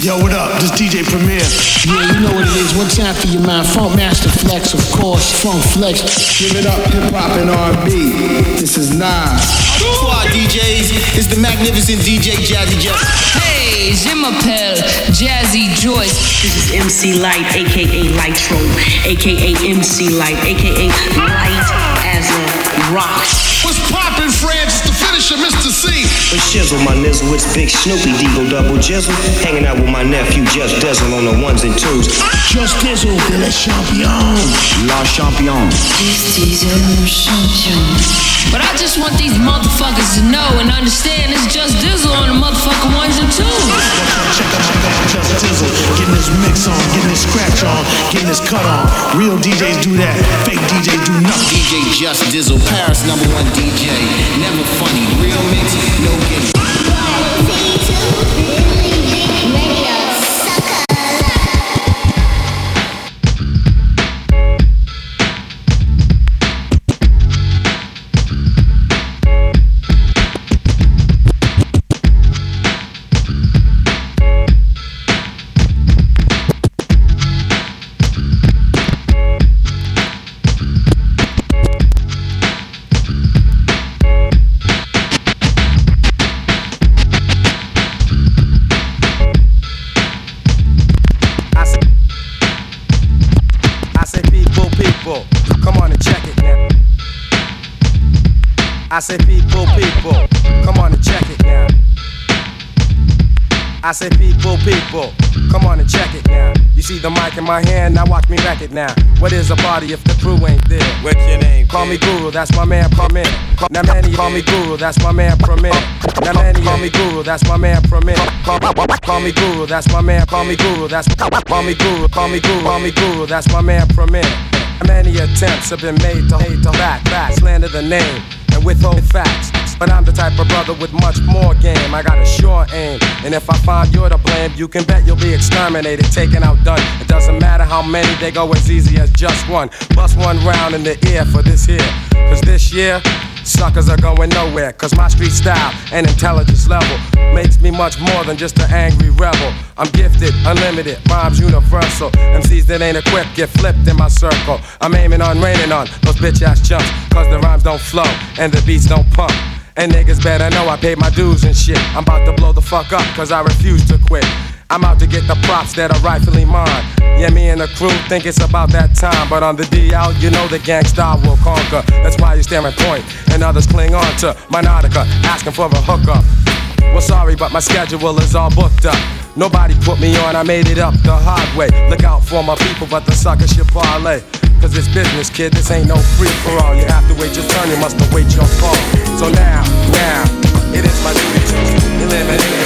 Yo, what up? This DJ Premier. Yeah, you know what it is. One time for your man, Funk Master Flex, of course. Funk Flex. Give it up, hip hop and R&B. This is Nas. Squad DJs, it's the magnificent DJ Jazzy Jeff. Hey, je m'appelle Jazzy Joyce. This is MC Lyte, aka Lightro, aka MC Lyte, aka Lyte as a Rock. Finisher, Mr. C. It's Shizzle, my nizzle, it's Big Snoopy, Deagle Double Jizzle. Hanging out with my nephew, Just Dizzle on the ones and twos. Just Dizzle, de la champion. La Champion. But I just want these motherfuckers to know and understand it's just Dizzle on the motherfucking ones and twos. Check out, check out Just Dizzle. Getting this mix on, getting this scratch on, getting this cut on. Real DJs do that. Fake DJs do nothing. DJ Just Dizzle, Paris number one DJ. Never funny, real mix, no getting. Mic in my hand, now watch me wreck it now. What is a party if the crew ain't there? What's your name? Call me Guru, that's my man Premier. Now many call me Guru, that's my man Premier. Now many call me Guru, that's my man Premier. Call, call me Guru, that's my man. Call me Guru, that's call me Guru, call me Guru, call me Guru, that's my man Premier. Many attempts have been made to hate to back, back, slander the name and withhold facts. But I'm the type of brother with much more game. I got a sure aim, and if I find you're to blame, you can bet you'll be exterminated, taken out, done. It doesn't matter how many, they go as easy as just one. Bust one round in the ear for this here, cause this year. Suckers are going nowhere, cause my street style and intelligence level makes me much more than just an angry rebel. I'm gifted, unlimited, rhymes universal. MCs that ain't equipped get flipped in my circle. I'm aiming on, raining on those bitch ass chumps, cause the rhymes don't flow and the beats don't pump. And niggas better know I paid my dues and shit. I'm about to blow the fuck up, cause I refuse to quit. I'm out to get the props that are rightfully mine. Yeah, me and the crew think it's about that time. But on the DL, you know the gangsta will conquer. That's why you stare and point, and others cling on to my nautica, asking for a hookup. Well, sorry, but my schedule is all booked up. Nobody put me on, I made it up the hard way. Look out for my people, but the suckers should parlay. Cause it's business, kid, this ain't no free for all. You have to wait your turn, you must await your call. So now, now, it is my duty to eliminate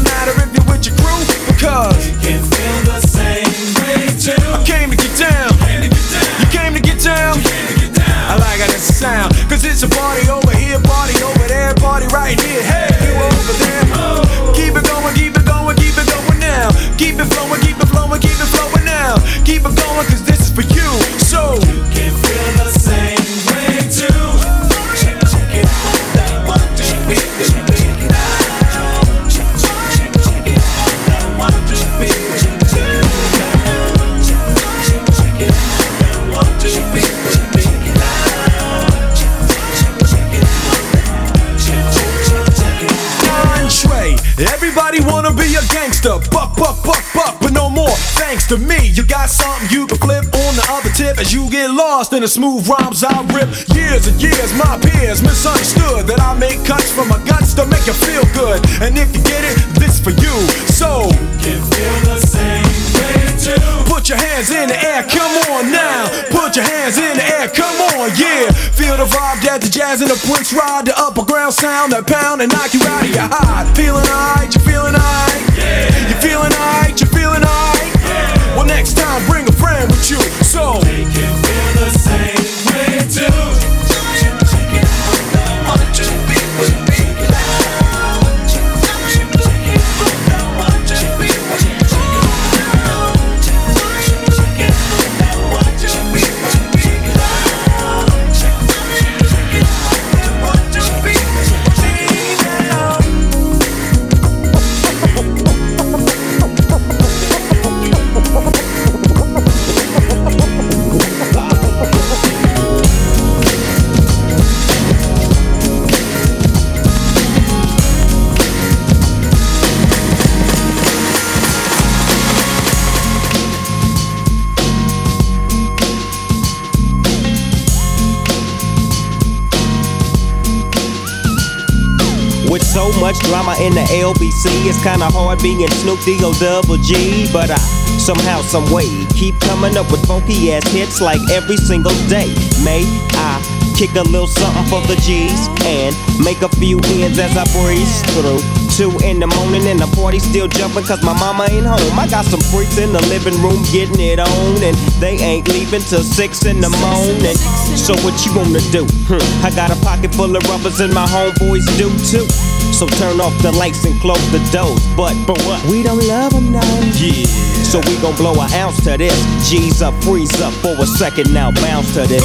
doesn't matter if you're with your crew because you can feel the same way too. I came to get down. You came to get down. I like how that sound. Cause it's a party over here, party over there, party right here. Hey, you over there. Oh. Keep it going, keep it going, keep it going now. Keep it flowing, keep it flowing, keep it flowing now. Keep it going, cause this is for you. So you can feel the same Everybody wanna be a gangster, buck, buck, buck, buck, but no more. Thanks to me, you got something you can flip on the other tip as you get lost in the smooth rhymes I rip. Years and years, my peers misunderstood that I make cuts from my guts to make you feel good. And if you get it, this for you. So you can feel the same way too. Put your hands in the air, come on now. Put your hands in the air, come on, yeah. Feel the vibe that the jazz and the Prince ride, the upper ground sound that pound and knock you out of your hide. Feeling alright, you feeling alright? Yeah. You feeling alright, you feeling alright? Yeah. Well, next time bring a friend with you. So they can feel the same way too. Much drama in the LBC, it's kinda hard being Snoop D-O double G. But I somehow, some way, keep coming up with funky ass hits like every single day. May I kick a little something for the G's and make a few ends as I breeze through. Two in the morning and the party still jumping cause my mama ain't home. I got some freaks in the living room getting it on and they ain't leaving till six in the morning. So what you wanna do? Hmm, I got a pocket full of rubbers and my homeboys do too. So turn off the lights and close the doors. But, but what? We don't love them now. Yeah. So we gon' blow an ounce to this. G's up, freeze up for a second now, bounce to this.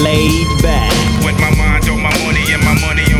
Laid back. With my mind on my money and my money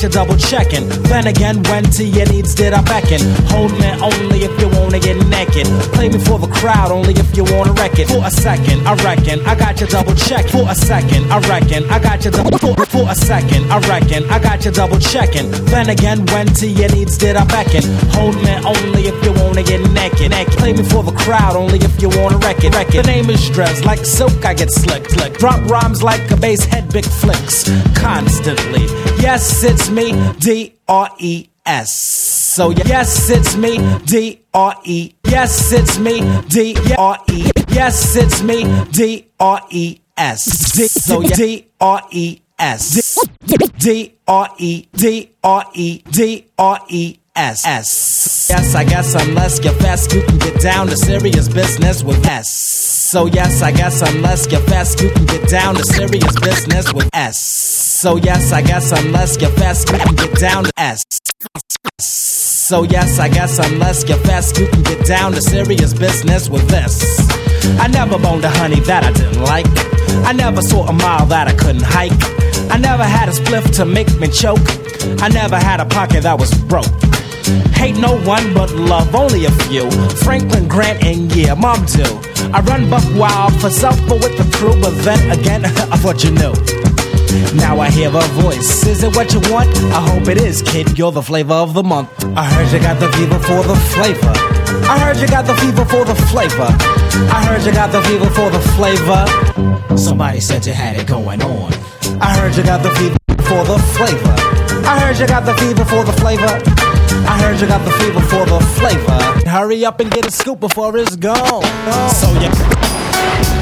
got you double checking. Then again, when to your needs did I beckon? Hold me only if you wanna get naked. Play me for the crowd only if you wanna wreck it. For a second, I reckon I got you double checking. For a second, I reckon I got you double. For, for a second, I reckon I got you double checking. Then again, when to your needs did I beckon? Hold me only if you wanna get naked. naked. Play me for the crowd only if you wanna wreck it. Wreck it. The name is Dres, like silk I get slick. Slick. Drop rhymes like a bass head, big flicks. Constantly. Yes, it's me, D R E S. So yes, it's me, D R E. Yes, it's me, D R E. Yes, it's me, D R E S. So D R E S. D R E D R E D R E S S. Yes, I guess unless you're fast, you can get down to serious business with S. So yes, I guess unless you're fast, you can get down to serious business with S. So yes, I guess unless you're fast, you can get down to S. So yes, I guess unless you're fast, you can get down to serious business with this. I never boned a honey that I didn't like. I never saw a mile that I couldn't hike. I never had a spliff to make me choke. I never had a pocket that was broke. Hate no one but love only a few. Franklin Grant and yeah, mom too. I run buck wild for self, but with the crew. But then again, I thought you knew. Now I hear a voice. Is it what you want? I hope it is, kid. You're the flavor of the month. I heard you got the fever for the flavor. I heard you got the fever for the flavor. I heard you got the fever for the flavor. Somebody said you had it going on. I heard you got the fever for the flavor. I heard you got the fever for the flavor. I heard you got the fever for the flavor. Hurry up and get a scoop before it's gone. So yeah.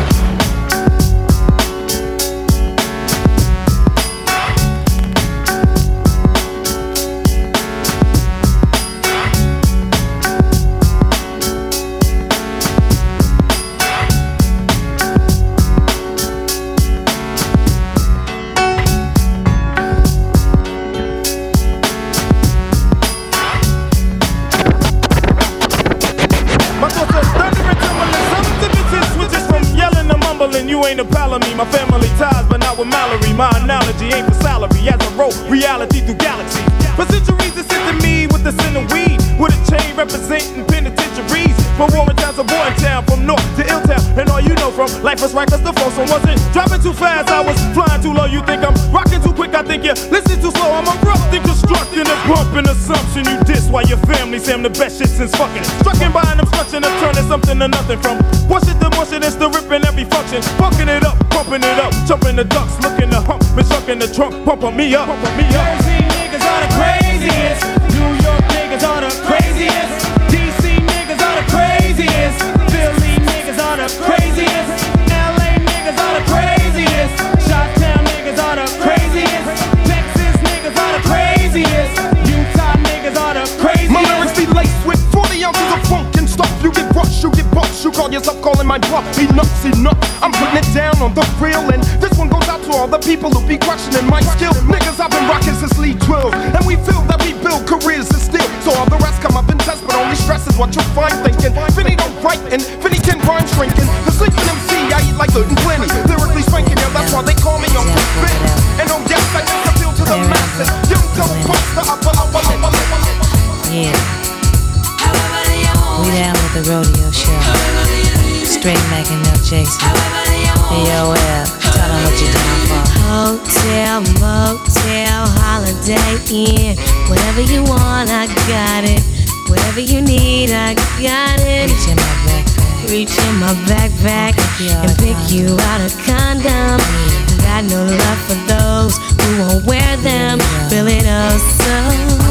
The and this one goes out to all the people who be questioning my skill. Niggas, I've been rocking since Lee 12, and we feel that we build careers and still. So all the rest come up and test, but only stress is what you'll find thinking. Vinny don't write, and Vinny can rhyme shrinking. The sleeping MC, I eat like and plenty. Lyrically yeah, that's why they call me Fit. And oh yes, I just appeal to the masses. Young dope buster, upper, upper, upper, upper. Yeah. We down with the rodeo show. Straight Mac and Mel Jason. Hey, yo, L, tell them what you down for. Hotel, motel, holiday inn. Whatever you want, I got it. Whatever you need, I got it. Reach in my backpack. Reach in my backpack and pick you out a condom. I got no love for those who won't wear them. Feel it oh so.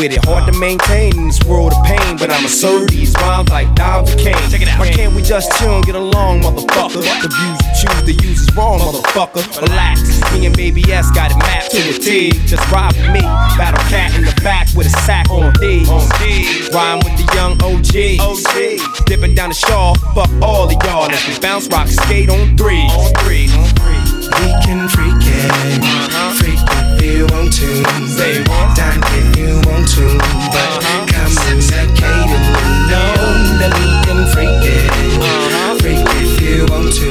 With it. Hard to maintain in this world of pain, but I'ma serve these rhymes like dimes and cane. Why can't we just chill and get along, motherfucker? The views you choose to use is wrong, motherfucker. Relax. Me and Baby S got it mapped to a T. Just ride with me. Battle cat in the back with a sack on D. Rhyme with the young OG. OG. Dipping down the shawl. Fuck all of y'all. Let's we bounce, rock, skate on three. On three. On three. We can freak it, uh-huh. freak if you want to. Say what? You want to, but the catering. No, that we can freak it, freak if you want to.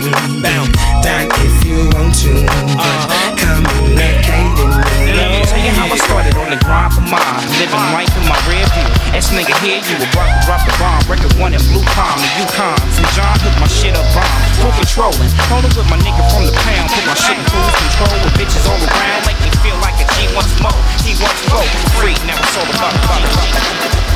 Dine if you want to, but come in the catering. Let me tell you how I started on the grind for mine. Living life in my rear view. This nigga here, you about to drop the bomb. Record one in Blue Palm, the Yukon. From John hook my shit up bomb. Full controlling. Holding with my nigga from the pound. Put my shit in cruise control with bitches all around. Make me feel like a G wants more. He wants more. Free, now it's all about the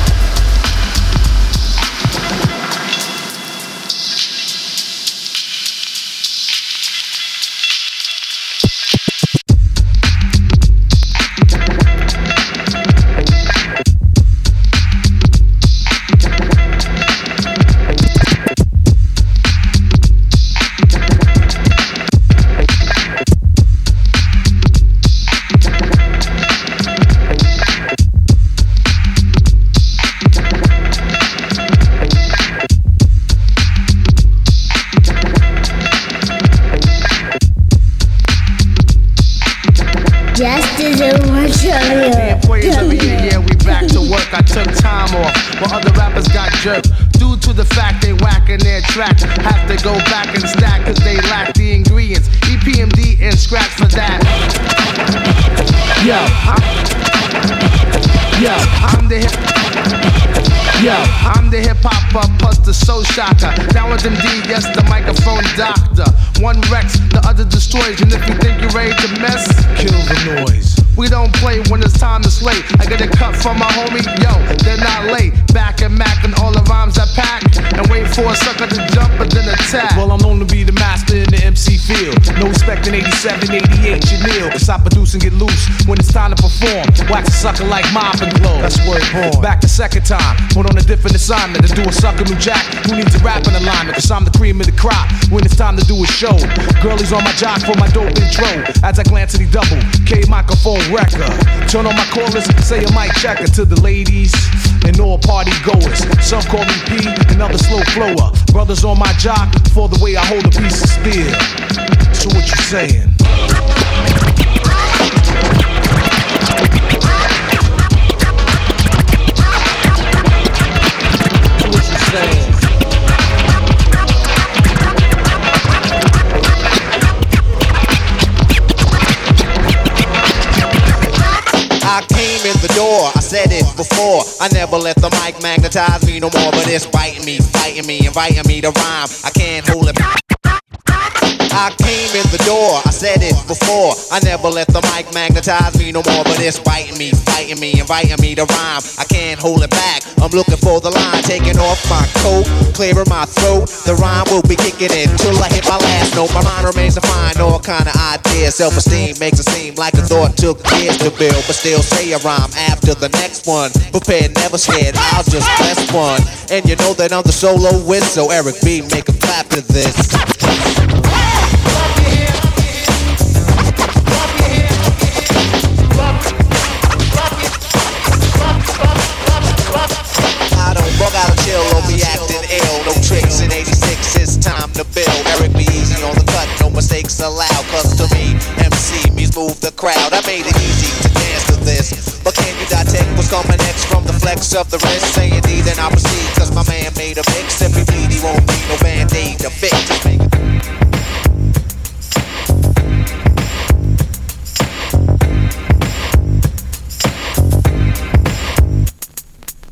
hip plus the soul shocker. Down with them D, yes, the microphone doctor. One wrecks, the other destroys. And if you think you're ready to mess, kill the noise. We don't play when it's time to slay. I get a cut from my homie, yo, they're not late. Back and Mac and all the rhymes I pack. And wait for a sucker to jump and then attack. Well, I'm known to be the master in the MC field. No respect in 87, 88, Chanel. Cause I produce and get loose when it's time to perform. Wax a sucker like mop and glow. That's where it born. Back the second time, put on a different assignment to do a sucker new jack. Who needs a rap in alignment? Cause I'm the cream of the crop when it's time to do a show. Girlies on my jock for my dope intro. As I glance at the double, K microphone wrecker. Turn on my chorus, say a mic checker to the ladies and all party goers. Some call me P, another slow flower. Brothers on my jock for the way I hold a piece of steel. So what you saying? I never let the mic magnetize me no more, but it's biting me, fighting me, inviting me to rhyme. I can't hold it. I came in the door, I said it before. I never let the mic magnetize me no more, but it's biting me, fighting me, inviting me to rhyme. I can't hold it back. I'm looking for the line, taking off my coat, clearing my throat. The rhyme will be kicking in till I hit my last note. My mind remains to find all kind of ideas. Self-esteem makes it seem like a thought took years to build, but still say a rhyme after the next one. Prepared, never scared. I'll just press one, and you know that I'm the solo wit, so Eric B, make a clap to this. It's bill. Eric B easy on the cut, no mistakes allowed. Cause to me, MC means move the crowd. I made it easy to dance to this. But can you dissect what's coming next from the flex of the wrist? Say indeed, then I proceed. Cause my man made a mix. He bleed, he won't need no band aid to fix.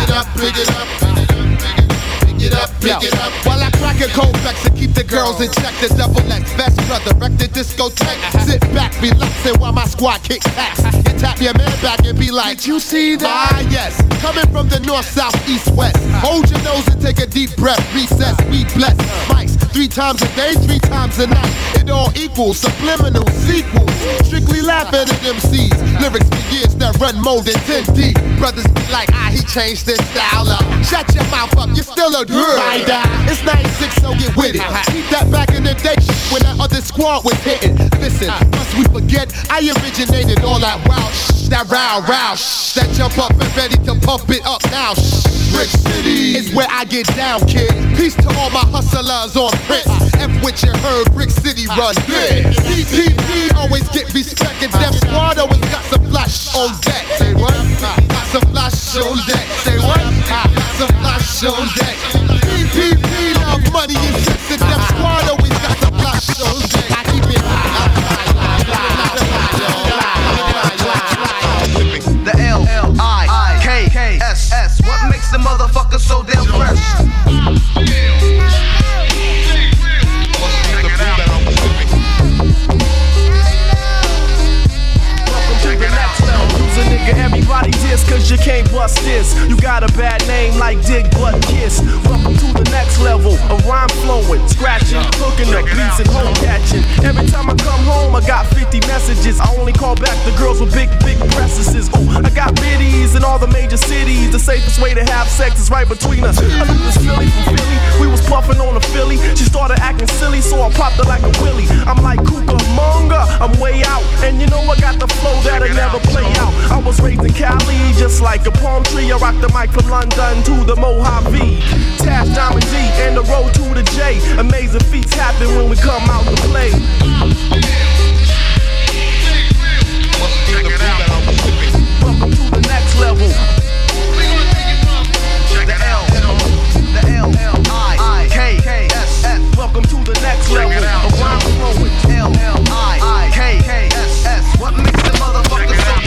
pick it up, pick it up, it up, pick it up. While I crack a cold vex and keep the girls in check, the double X best brother, wreck the discotheque. Sit back, relaxing while my squad kicks ass. You tap your man back and be like, Did You see that? Ah, yes. Coming from the north, south, east, west. Hold your nose and take a deep breath. Recess, we bless. Mics three times a day, three times a night. It all equals subliminal sequels. Strictly laughing at MCs. Lyrics for years that run more than 10 deep. Brothers be like, ah, he changed his style up. Shut your mouth up, you're still a good. It's 96, so get with it. Keep that back in the day when that other squad was hitting. Listen, must we forget? I originated all that wild shh, that row, row, shh, that jump up and ready to pump it up now. Shh. Brick City is where I get down, kid. Peace to all my hustlers on Prince. F with your heard, Brick City run big. DPP always get respect, and Def Squad always got some flash on deck. Say what? Got some flash on deck. Say what? Got some flash on deck. DPP love money and sex, and Def Squad always got some flash on deck. I keep it. The L L I K K S S. What makes the motherfucker so damn fresh? Who's a nigga everybody diss cause you can't bust this You got a bad name like Dick Butkus To the next level. Of rhyme flowing Scratching, hooking up beats and home catching. Every time I come home I got 50 messages. I only call back the girls with big, big breasts Ooh, I got biddies in all the major cities. The safest way to have sex is right between us. I knew this Philly from Philly. We was puffing on a Philly. She started acting silly so I popped her like a willy. I'm like Cucamonga, I'm way out. And you know I got the flow that'll never play out. I was raised in Cali just like a palm tree. I rocked the mic from London to the Mojave Diamond D and the road to the J. Amazing feats happen when we come out to play. Welcome to the next level. The L The L L I K K S S Welcome to the next level. of rhyme flowing L L I K K S S. What makes the motherfucker so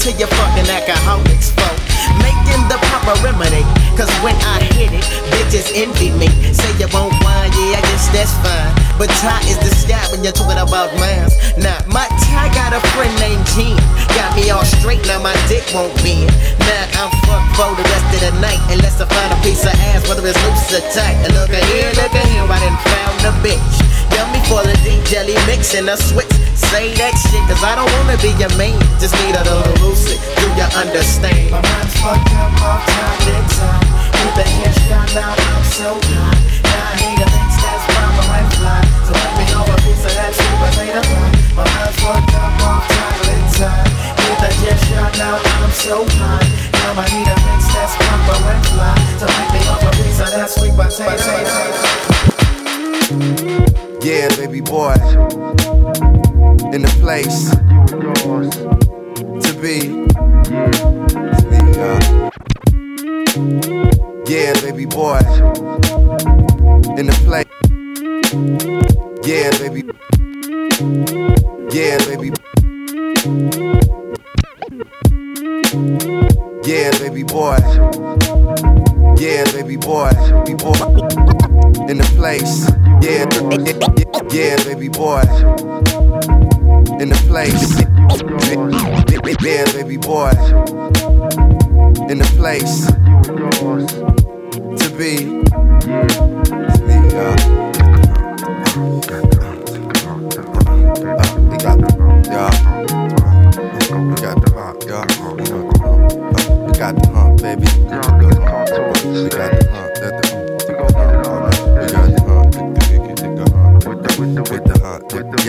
to your fucking alcoholics, folk. Making the proper remedy, cause when I hit it, bitches envy me. Say you won't wine, yeah, I guess that's fine. But tie is the sky when you're talking about mines. Now, my tie got a friend named Gene. Got me all straight, now my dick won't bend. Now I'm fucked for the rest of the night, unless I find a piece of ass, whether it's loose or tight. Look at here, look at here, I done found a bitch. Yummy for the D jelly mix and a switch. Say that shit, cause I don't wanna be your main. Just need a little lucid. Do you understand? My mind's fucked up off time to time. With the headshot now, I'm so high. Now I hate things that's proper and fly. So let me know a piece of that sweet potato pie. My mind's fucked up off time to time. With the headshot now, I'm so high. Now I need a mix that's proper and fly. So let me know a piece of that sweet potato Yeah, baby boy. In the place to be. Yeah, baby boy. In the place. Yeah, baby. Yeah, baby. Yeah, baby boy. Yeah, baby boy. Baby boy. In the place. Yeah, yeah, baby boy. in the place. Yeah, baby boy. In the place to be. Uh, uh, got, yeah.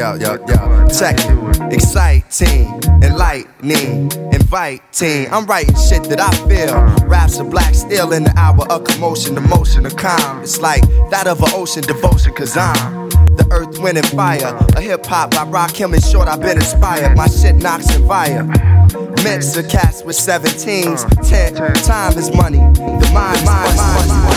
Yo, yo, yo. Check it. Exciting, enlightening, inviting. I'm writing shit that I feel. Raps of black steel in the hour of commotion, the motion of calm. It's like that of an ocean devotion, cause I'm the earth, wind, and fire. A hip hop by him and Short, I've been inspired. My shit knocks and fire. Mix of cats with 17s. Ten, time is money. The mind, mind, mind, mind.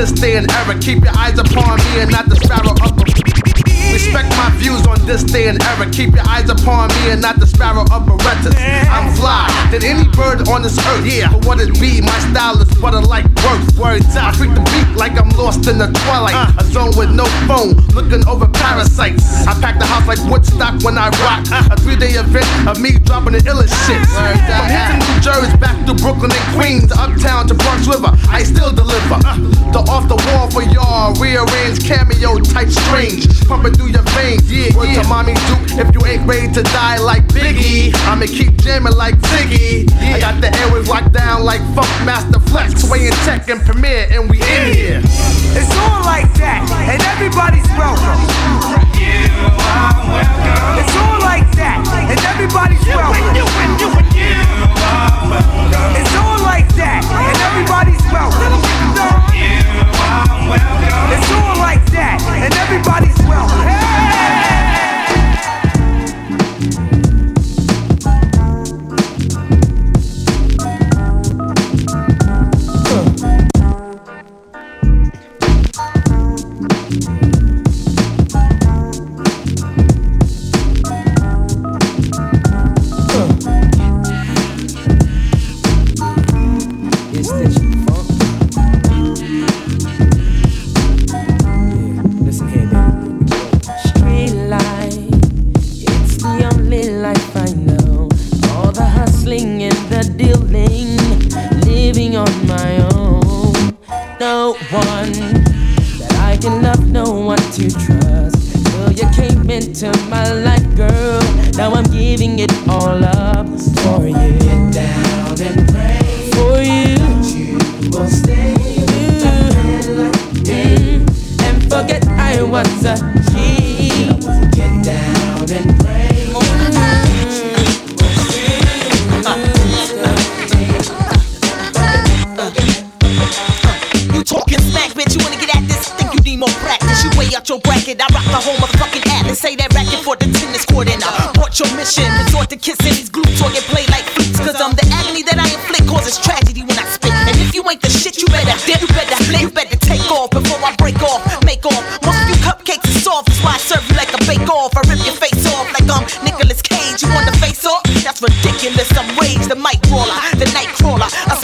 This day and era. Keep your eyes upon me and not the sparrow of a. Respect my views on this day and era. Keep your eyes upon me and not the sparrow of Berettas. I'm fly than any bird on this earth. Yeah, but what it be? My style is what I like worth. Words out. I freak the beat like I'm lost in the twilight. Uh. A zone with no phone, looking over parasites. I pack the house like Woodstock when I rock. Uh. A three day event of me dropping the illest shit. From here to New Jersey, back to Brooklyn and Queens, to uptown to Bronx River. I still deliver. Uh. The off the wall for y'all, rearrange cameo type strange. Pumping through your veins. Yeah, Word to mommy Duke. If you ain't ready to die like Biggie, I'ma keep jamming like Ziggy. I got the airwaves locked down like Funk Master Flex. Sway and Tech and Premier, and we in here. It's all like that, and everybody's welcome. It's all like that, and everybody's welcome. It's all like that, and everybody's welcome. It's all like that, and everybody's welcome. Out your bracket. I rock the whole motherfucking atlas. Say that racket for the tennis court and I bought your mission. Resort to kissing these glutes or get played like flutes. Cause I'm the agony that I inflict causes tragedy when I spit. And if you ain't the shit, you better dip, you better flip, you better take off before I break off, make off. Most of you cupcakes are soft, that's why I serve you like a bake off. I rip your face off like I'm Nicolas Cage. You want the face off? That's ridiculous. I'm rage, the mic brawler, the night crawler. I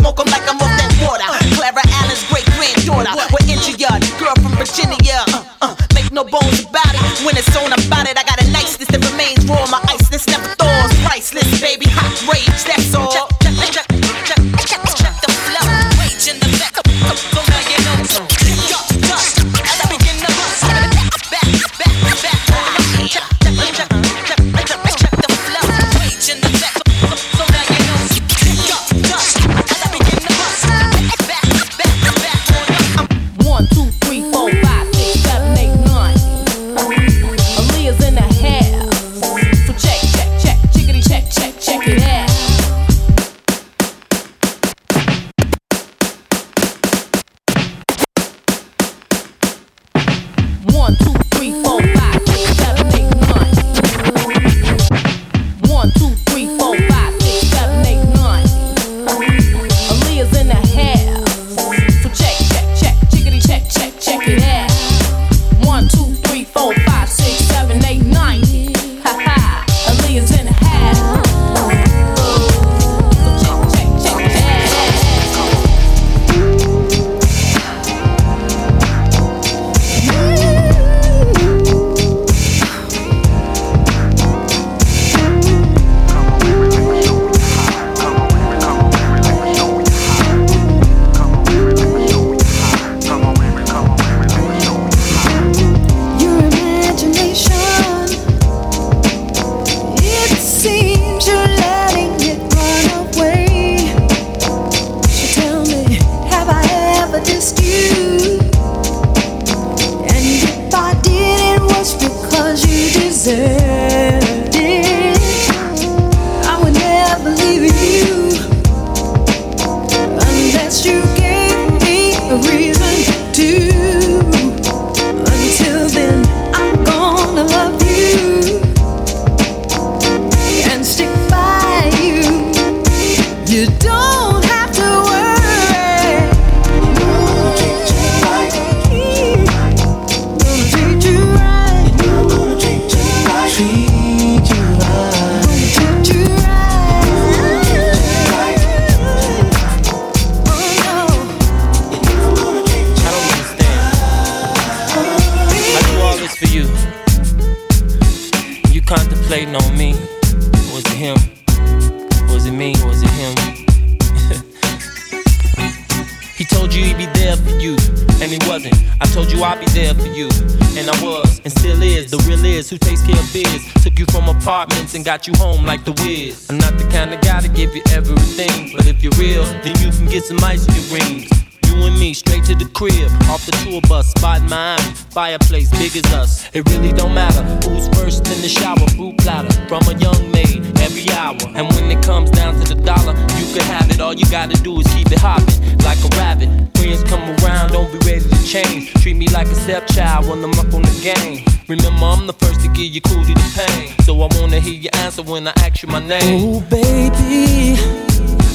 and got you home like the Wiz. I'm not the kind of guy to give you everything, but if you're real, then you can get some ice in your rings. You and me straight to the crib, off the tour bus, spot Miami, fireplace big as us. It really don't matter who's first in the shower, fruit platter from a young maid every hour. And when it comes down to the dollar, you can have it. All you gotta do is keep it hopping like a rabbit. Friends come around, don't be ready to change. Treat me like a stepchild when I'm up on the game. Remember, I'm the first to give you coolie the pain. So I wanna hear your answer when I ask you my name. Oh, baby,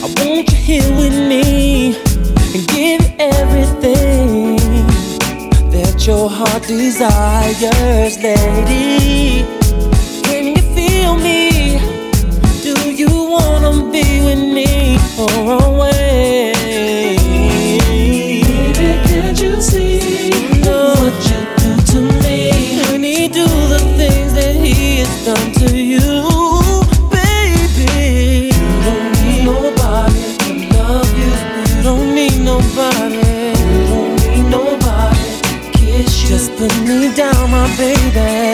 I want you here with me and give everything that your heart desires, lady. Or away? Baby, can't you see what you do to me? When he do the things that he has done to you, baby. You don't need nobody to love you. You don't need nobody. You don't need nobody to kiss you. Just put me down, my baby.